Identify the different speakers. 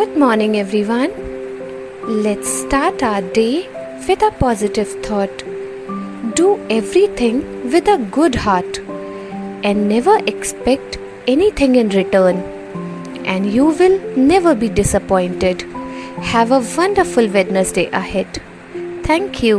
Speaker 1: Good morning, everyone. Let's start our day with a positive thought. Do everything with a good heart and never expect anything in return, and you will never be disappointed. Have a wonderful Wednesday ahead. Thank you.